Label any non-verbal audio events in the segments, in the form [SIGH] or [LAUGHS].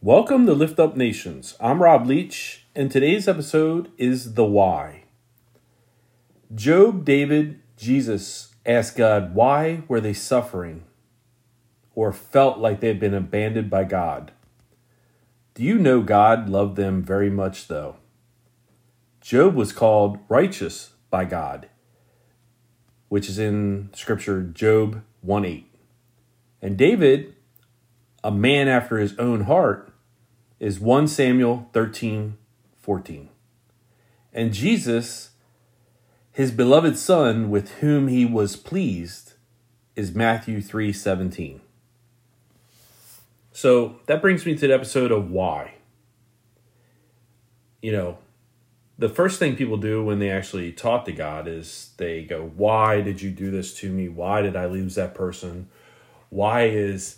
Welcome to Lift Up Nations. I'm Robb Leech, and today's episode is The Why. Job, David, Jesus asked God, why were they suffering or felt like they had been abandoned by God? Do you know God loved them very much, though? Job was called righteous by God, which is in Scripture, Job 1 8. And David, a man after his own heart, is 1 Samuel 13 14. And Jesus, his beloved Son, with whom he was pleased, is Matthew 3 17. So that brings me to the episode of why. You know, the first thing people do when they actually talk to God is they go, Why did you do this to me? Why did I lose that person? Why is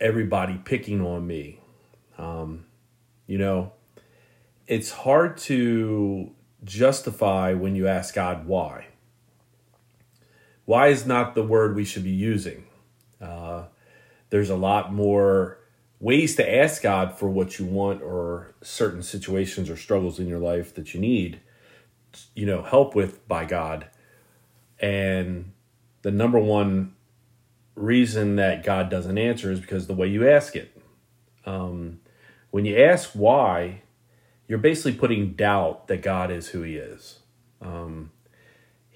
everybody picking on me? Um, you know, it's hard to justify when you ask God why. Why is not the word we should be using. Uh, there's a lot more ways to ask God for what you want or certain situations or struggles in your life that you need, you know, help with by God. And the number one reason that God doesn't answer is because the way you ask it. Um, when you ask why, you're basically putting doubt that God is who He is. Um,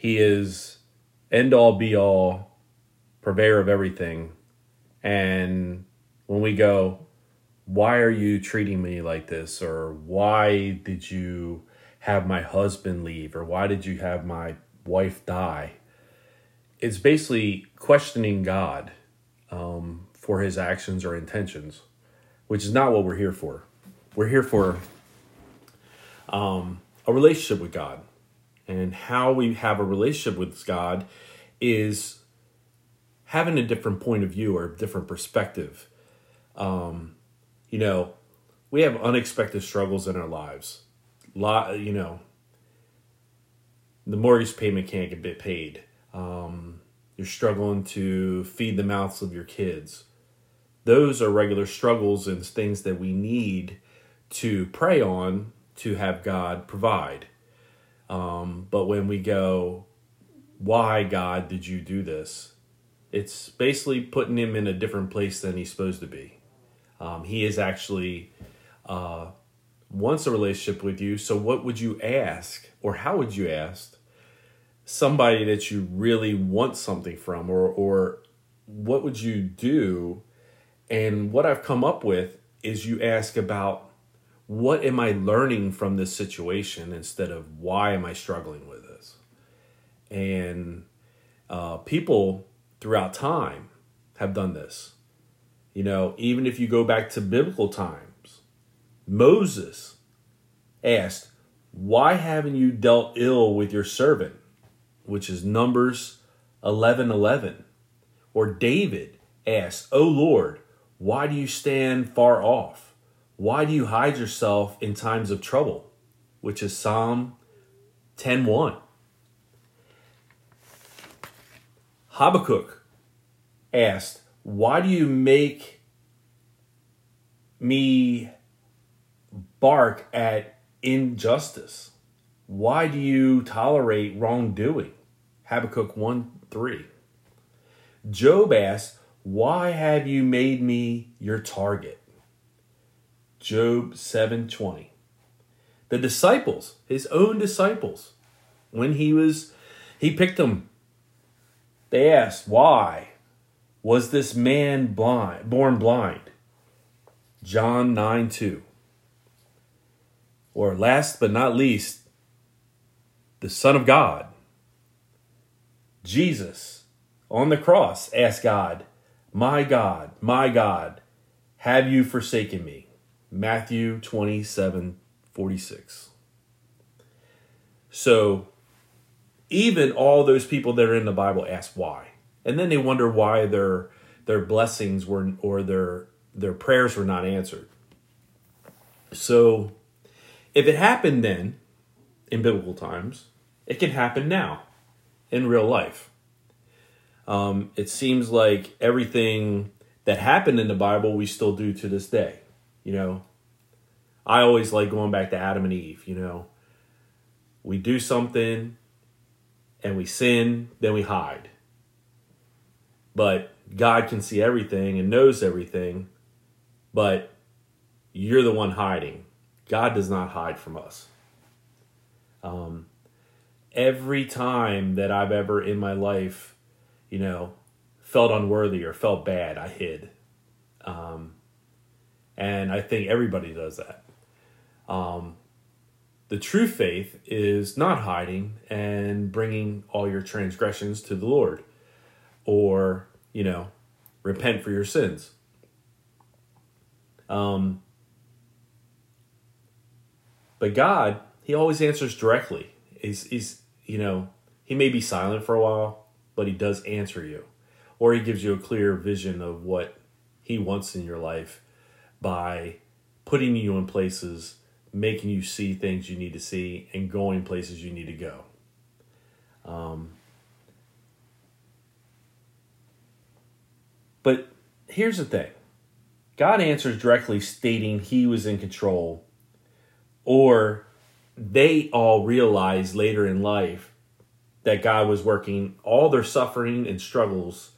he is end all be all, purveyor of everything. And when we go, why are you treating me like this? Or why did you have my husband leave? Or why did you have my wife die? It's basically questioning God um, for his actions or intentions which is not what we're here for. We're here for um, a relationship with God. And how we have a relationship with God is having a different point of view or a different perspective. Um, you know, we have unexpected struggles in our lives. Lot, you know, the mortgage payment can't get paid. Um, you're struggling to feed the mouths of your kids those are regular struggles and things that we need to pray on to have God provide. Um, but when we go, why, God, did you do this? It's basically putting him in a different place than he's supposed to be. Um, he is actually uh, wants a relationship with you. So, what would you ask, or how would you ask somebody that you really want something from, or or what would you do and what I've come up with is you ask about what am I learning from this situation instead of why am I struggling with this? And uh, people throughout time have done this. You know, even if you go back to biblical times, Moses asked, Why haven't you dealt ill with your servant? Which is Numbers 11 11. Or David asks, O Lord, why do you stand far off? Why do you hide yourself in times of trouble? Which is Psalm 10:1. Habakkuk asked, "Why do you make me bark at injustice? Why do you tolerate wrongdoing?" Habakkuk 1 3. Job asked, why have you made me your target? Job 7:20. The disciples, his own disciples, when he was he picked them, they asked, "Why was this man blind, born blind?" John 9 2. Or last but not least, the Son of God, Jesus, on the cross, asked God, my God, my God, have you forsaken me? Matthew 27 46. So, even all those people that are in the Bible ask why. And then they wonder why their their blessings were or their their prayers were not answered. So, if it happened then in biblical times, it can happen now in real life. Um, it seems like everything that happened in the Bible we still do to this day. You know, I always like going back to Adam and Eve, you know. We do something and we sin, then we hide. But God can see everything and knows everything, but you're the one hiding. God does not hide from us. Um, every time that I've ever in my life, you know, felt unworthy or felt bad, I hid. Um, and I think everybody does that. Um, the true faith is not hiding and bringing all your transgressions to the Lord or, you know, repent for your sins. Um, but God, He always answers directly. He's, he's, you know, He may be silent for a while, but He does answer you. Or He gives you a clear vision of what He wants in your life by putting you in places making you see things you need to see and going places you need to go. Um, but here's the thing God answers directly stating he was in control, or they all realized later in life that God was working all their suffering and struggles,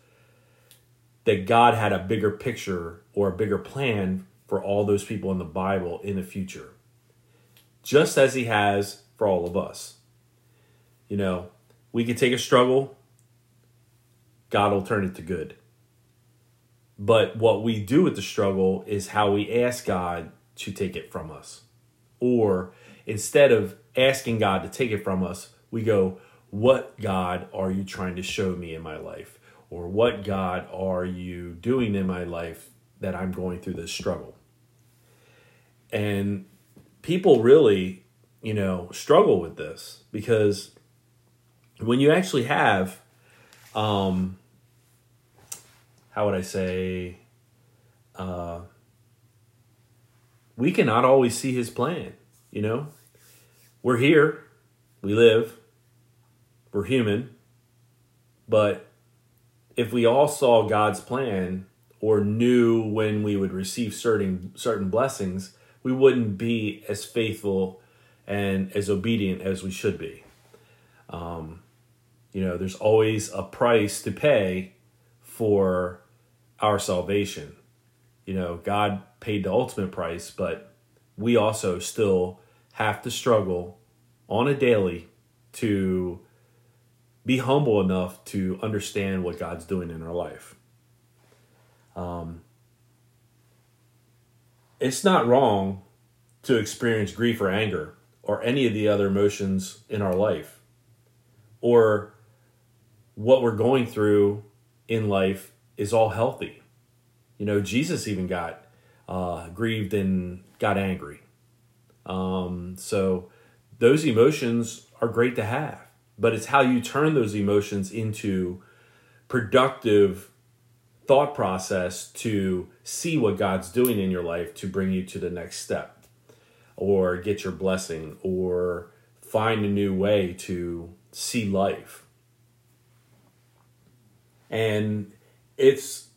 that God had a bigger picture or a bigger plan for all those people in the Bible in the future just as he has for all of us. You know, we can take a struggle, God will turn it to good. But what we do with the struggle is how we ask God to take it from us. Or instead of asking God to take it from us, we go, What God are you trying to show me in my life? Or what God are you doing in my life that I'm going through this struggle? And people really, you know, struggle with this because when you actually have, um, how would I say, uh, we cannot always see his plan, you know? We're here, we live, we're human, but if we all saw God's plan or knew when we would receive certain certain blessings, we wouldn't be as faithful and as obedient as we should be. Um, you know, there's always a price to pay for our salvation. You know, God paid the ultimate price, but we also still have to struggle on a daily to be humble enough to understand what God's doing in our life. Um, it's not wrong to experience grief or anger or any of the other emotions in our life or what we're going through in life is all healthy. You know, Jesus even got uh, grieved and got angry. Um, so those emotions are great to have, but it's how you turn those emotions into productive thought process to see what God's doing in your life to bring you to the next step or get your blessing or find a new way to see life. And it's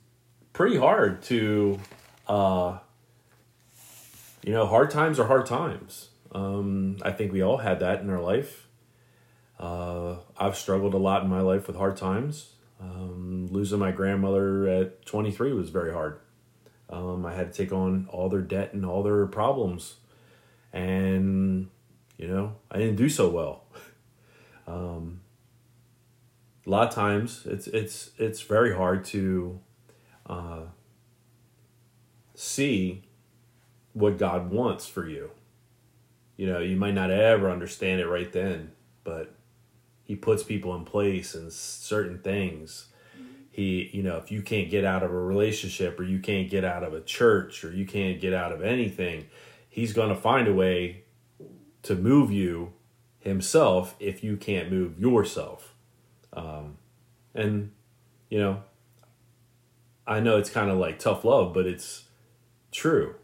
pretty hard to, uh, you know, hard times are hard times. Um, I think we all had that in our life. Uh, I've struggled a lot in my life with hard times. Um, losing my grandmother at 23 was very hard. Um, I had to take on all their debt and all their problems. And, you know, I didn't do so well. [LAUGHS] Um, a lot of times it's, it's, it's very hard to uh, see what God wants for you. You know, you might not ever understand it right then, but he puts people in place and certain things. He you know if you can't get out of a relationship or you can't get out of a church or you can't get out of anything he's going to find a way to move you himself if you can't move yourself. Um, and you know i know it's kind of like tough love but it's true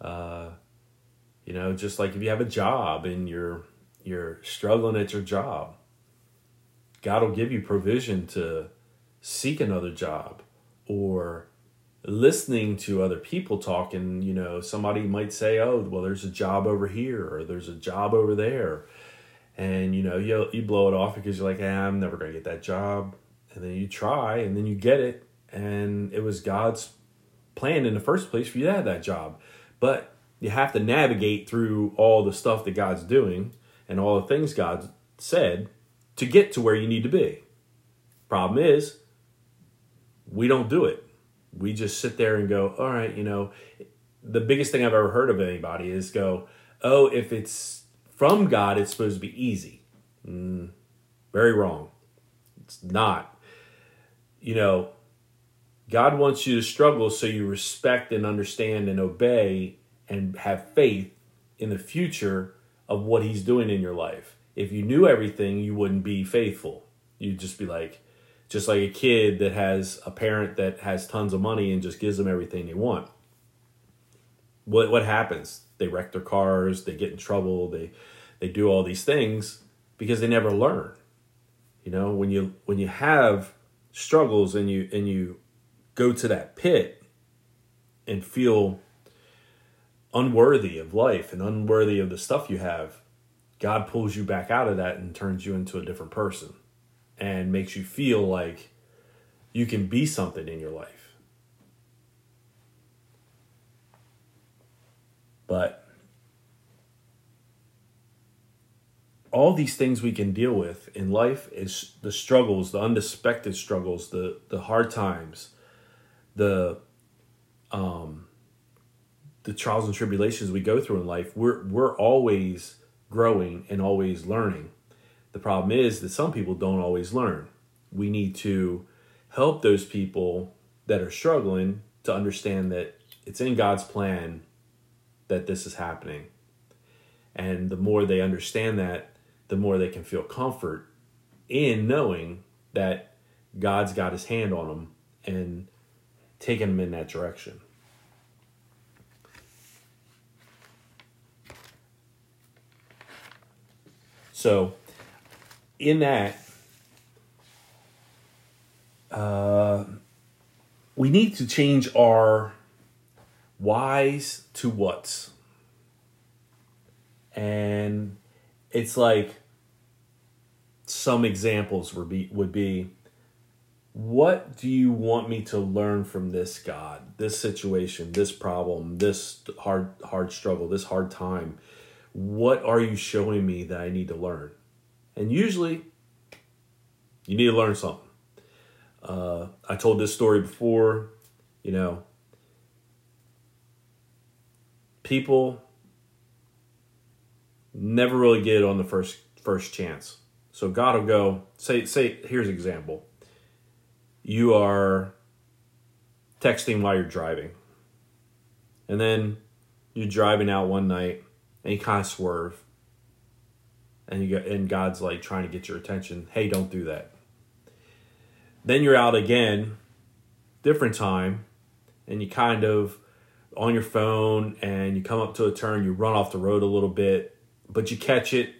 uh, you know just like if you have a job and you're you're struggling at your job God will give you provision to seek another job or listening to other people talk and you know somebody might say oh well there's a job over here or there's a job over there. And you know you, you blow it off because you're like eh, i'm never going to get that job. And then you try and then you get it. And it was god's plan in the first place for you to have that job but you have to navigate through all the stuff that god's doing and all the things god said to get to where you need to be problem is we don't do it we just sit there and go, all right, you know, the biggest thing I've ever heard of anybody is go, oh, if it's from God, it's supposed to be easy. Mm, very wrong. It's not. You know, God wants you to struggle so you respect and understand and obey and have faith in the future of what He's doing in your life. If you knew everything, you wouldn't be faithful. You'd just be like, just like a kid that has a parent that has tons of money and just gives them everything they want. What what happens? They wreck their cars, they get in trouble, they they do all these things because they never learn. You know, when you when you have struggles and you and you go to that pit and feel unworthy of life and unworthy of the stuff you have, God pulls you back out of that and turns you into a different person and makes you feel like you can be something in your life. But all these things we can deal with in life is the struggles, the unexpected struggles, the the hard times, the um the trials and tribulations we go through in life. We're we're always growing and always learning. The problem is that some people don't always learn. We need to help those people that are struggling to understand that it's in God's plan that this is happening. And the more they understand that, the more they can feel comfort in knowing that God's got his hand on them and taking them in that direction. So, in that, uh, we need to change our whys to whats. And it's like some examples would be would be what do you want me to learn from this God, this situation, this problem, this hard hard struggle, this hard time? What are you showing me that I need to learn? And usually, you need to learn something. Uh, I told this story before, you know, people never really get it on the first first chance. So God will go, say, say, here's an example. You are texting while you're driving. And then you're driving out one night and you kind of swerve and you get and God's like trying to get your attention. Hey, don't do that. Then you're out again, different time, and you kind of on your phone and you come up to a turn, you run off the road a little bit, but you catch it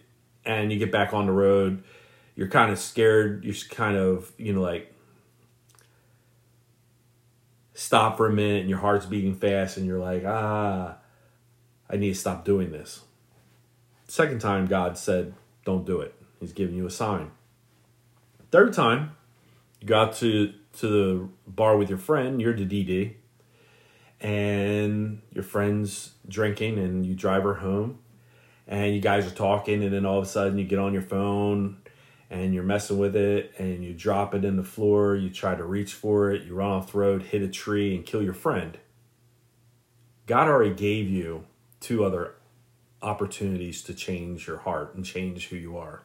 and you get back on the road. You're kind of scared. You're kind of, you know, like stop for a minute and your heart's beating fast and you're like, ah, I need to stop doing this. Second time, God said, don't do it. He's giving you a sign. Third time, you got to to the bar with your friend, you're the DD, and your friend's drinking and you drive her home and you guys are talking and then all of a sudden you get on your phone and you're messing with it and you drop it in the floor, you try to reach for it, you run off the road, hit a tree and kill your friend. God already gave you two other opportunities to change your heart and change who you are.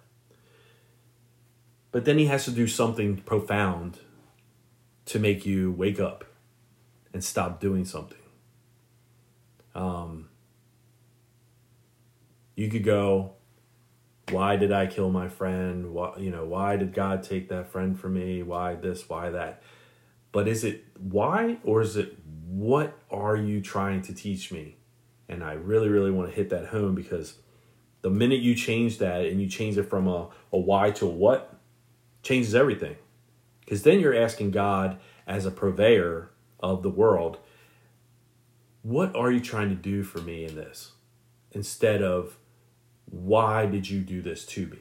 But then he has to do something profound to make you wake up and stop doing something. Um, you could go, why did I kill my friend? Why, you know, why did God take that friend from me? Why this? Why that? But is it why or is it what are you trying to teach me? And I really, really want to hit that home because the minute you change that and you change it from a, a why to a what, changes everything. Because then you're asking God as a purveyor of the world, what are you trying to do for me in this? Instead of, why did you do this to me?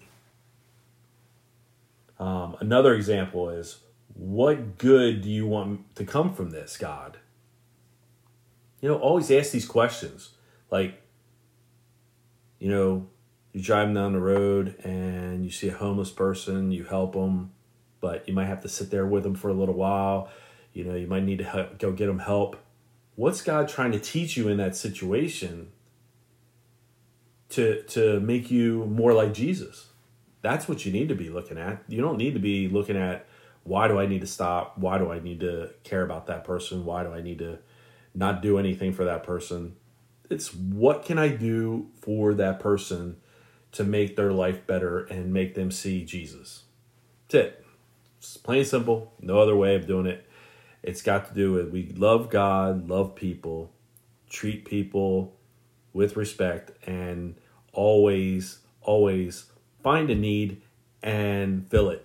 Um, another example is, what good do you want to come from this, God? You know, always ask these questions. Like, you know, you're driving down the road and you see a homeless person, you help them, but you might have to sit there with them for a little while. You know, you might need to help, go get them help. What's God trying to teach you in that situation to to make you more like Jesus? That's what you need to be looking at. You don't need to be looking at why do I need to stop? Why do I need to care about that person? Why do I need to not do anything for that person? It's what can I do for that person to make their life better and make them see Jesus. That's it. It's plain simple. No other way of doing it. It's got to do with we love God, love people, treat people with respect, and always, always find a need and fill it.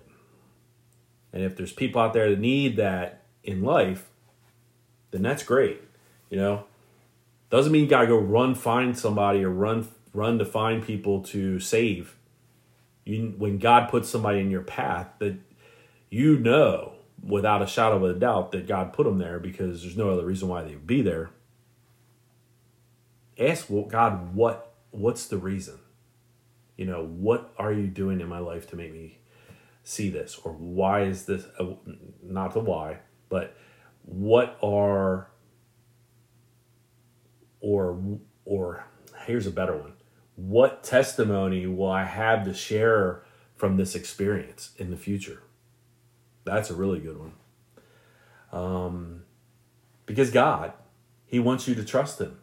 And if there's people out there that need that in life, then that's great. You know, doesn't mean you gotta go run find somebody or run run to find people to save. You, when God puts somebody in your path that you know without a shadow of a doubt that God put them there because there's no other reason why they would be there. Ask God what what's the reason? You know, what are you doing in my life to make me see this or why is this uh, not the why, but what are or or here's a better one what testimony will I have to share from this experience in the future? That's a really good one. Um, because God, He wants you to trust Him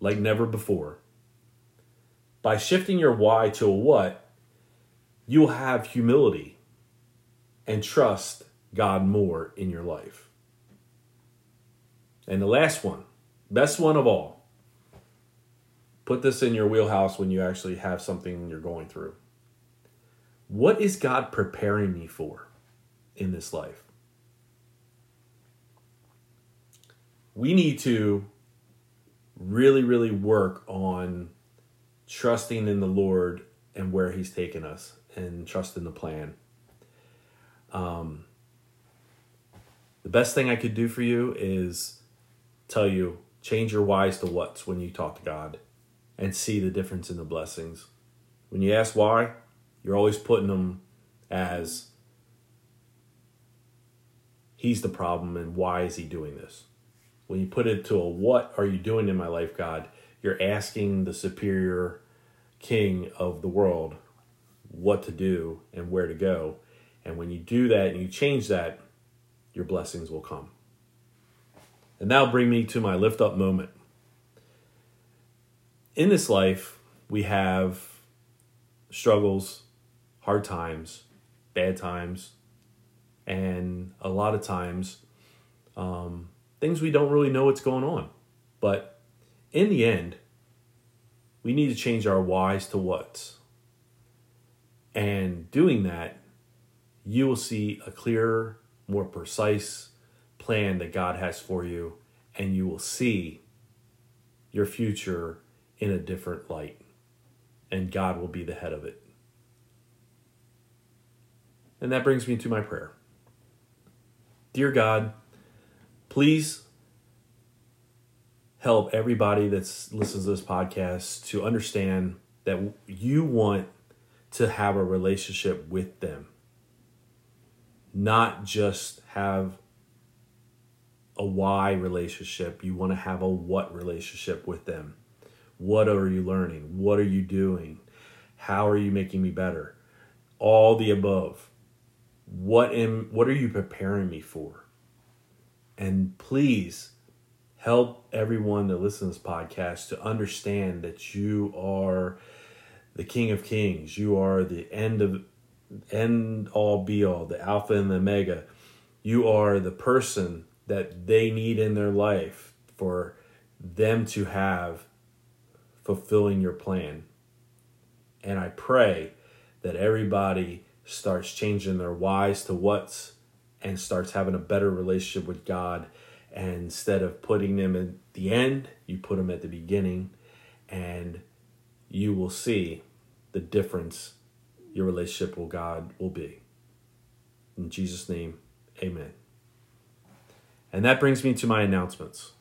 like never before. By shifting your why to a what, you'll have humility and trust God more in your life. And the last one, best one of all, Put this in your wheelhouse when you actually have something you're going through. What is God preparing me for in this life? We need to really, really work on trusting in the Lord and where He's taken us and trusting the plan. Um, the best thing I could do for you is tell you change your whys to whats when you talk to God and see the difference in the blessings. When you ask why, you're always putting them as he's the problem and why is he doing this? When you put it to a what are you doing in my life, God, you're asking the superior king of the world what to do and where to go. And when you do that and you change that, your blessings will come. And that'll bring me to my lift up moment in this life, we have struggles, hard times, bad times, and a lot of times um, things we don't really know what's going on. But in the end, we need to change our whys to whats. And doing that, you will see a clearer, more precise plan that God has for you, and you will see your future in a different light, and God will be the head of it. And that brings me to my prayer. Dear God, please help everybody that's listens to this podcast to understand that you want to have a relationship with them, not just have a why relationship. You want to have a what relationship with them. What are you learning? What are you doing? How are you making me better? All the above. What am what are you preparing me for? And please help everyone that listens to this podcast to understand that you are the King of Kings. You are the end of end all be all, the Alpha and the Omega. You are the person that they need in their life for them to have fulfilling your plan. And I pray that everybody starts changing their whys to whats and starts having a better relationship with God And instead of putting them at the end, you put them at the beginning, and you will see the difference your relationship with God will be. In Jesus' name, amen. And that brings me to my announcements.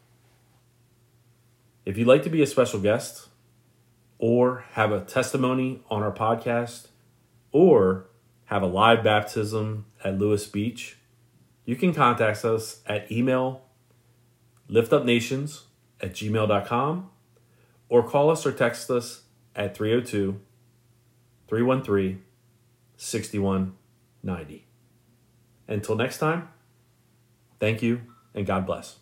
If you'd like to be a special guest or have a testimony on our podcast or have a live baptism at Lewes Beach, you can contact us at email liftupnations at gmail.com or call us or text us at 302 313 6190. Until next time, thank you and God bless.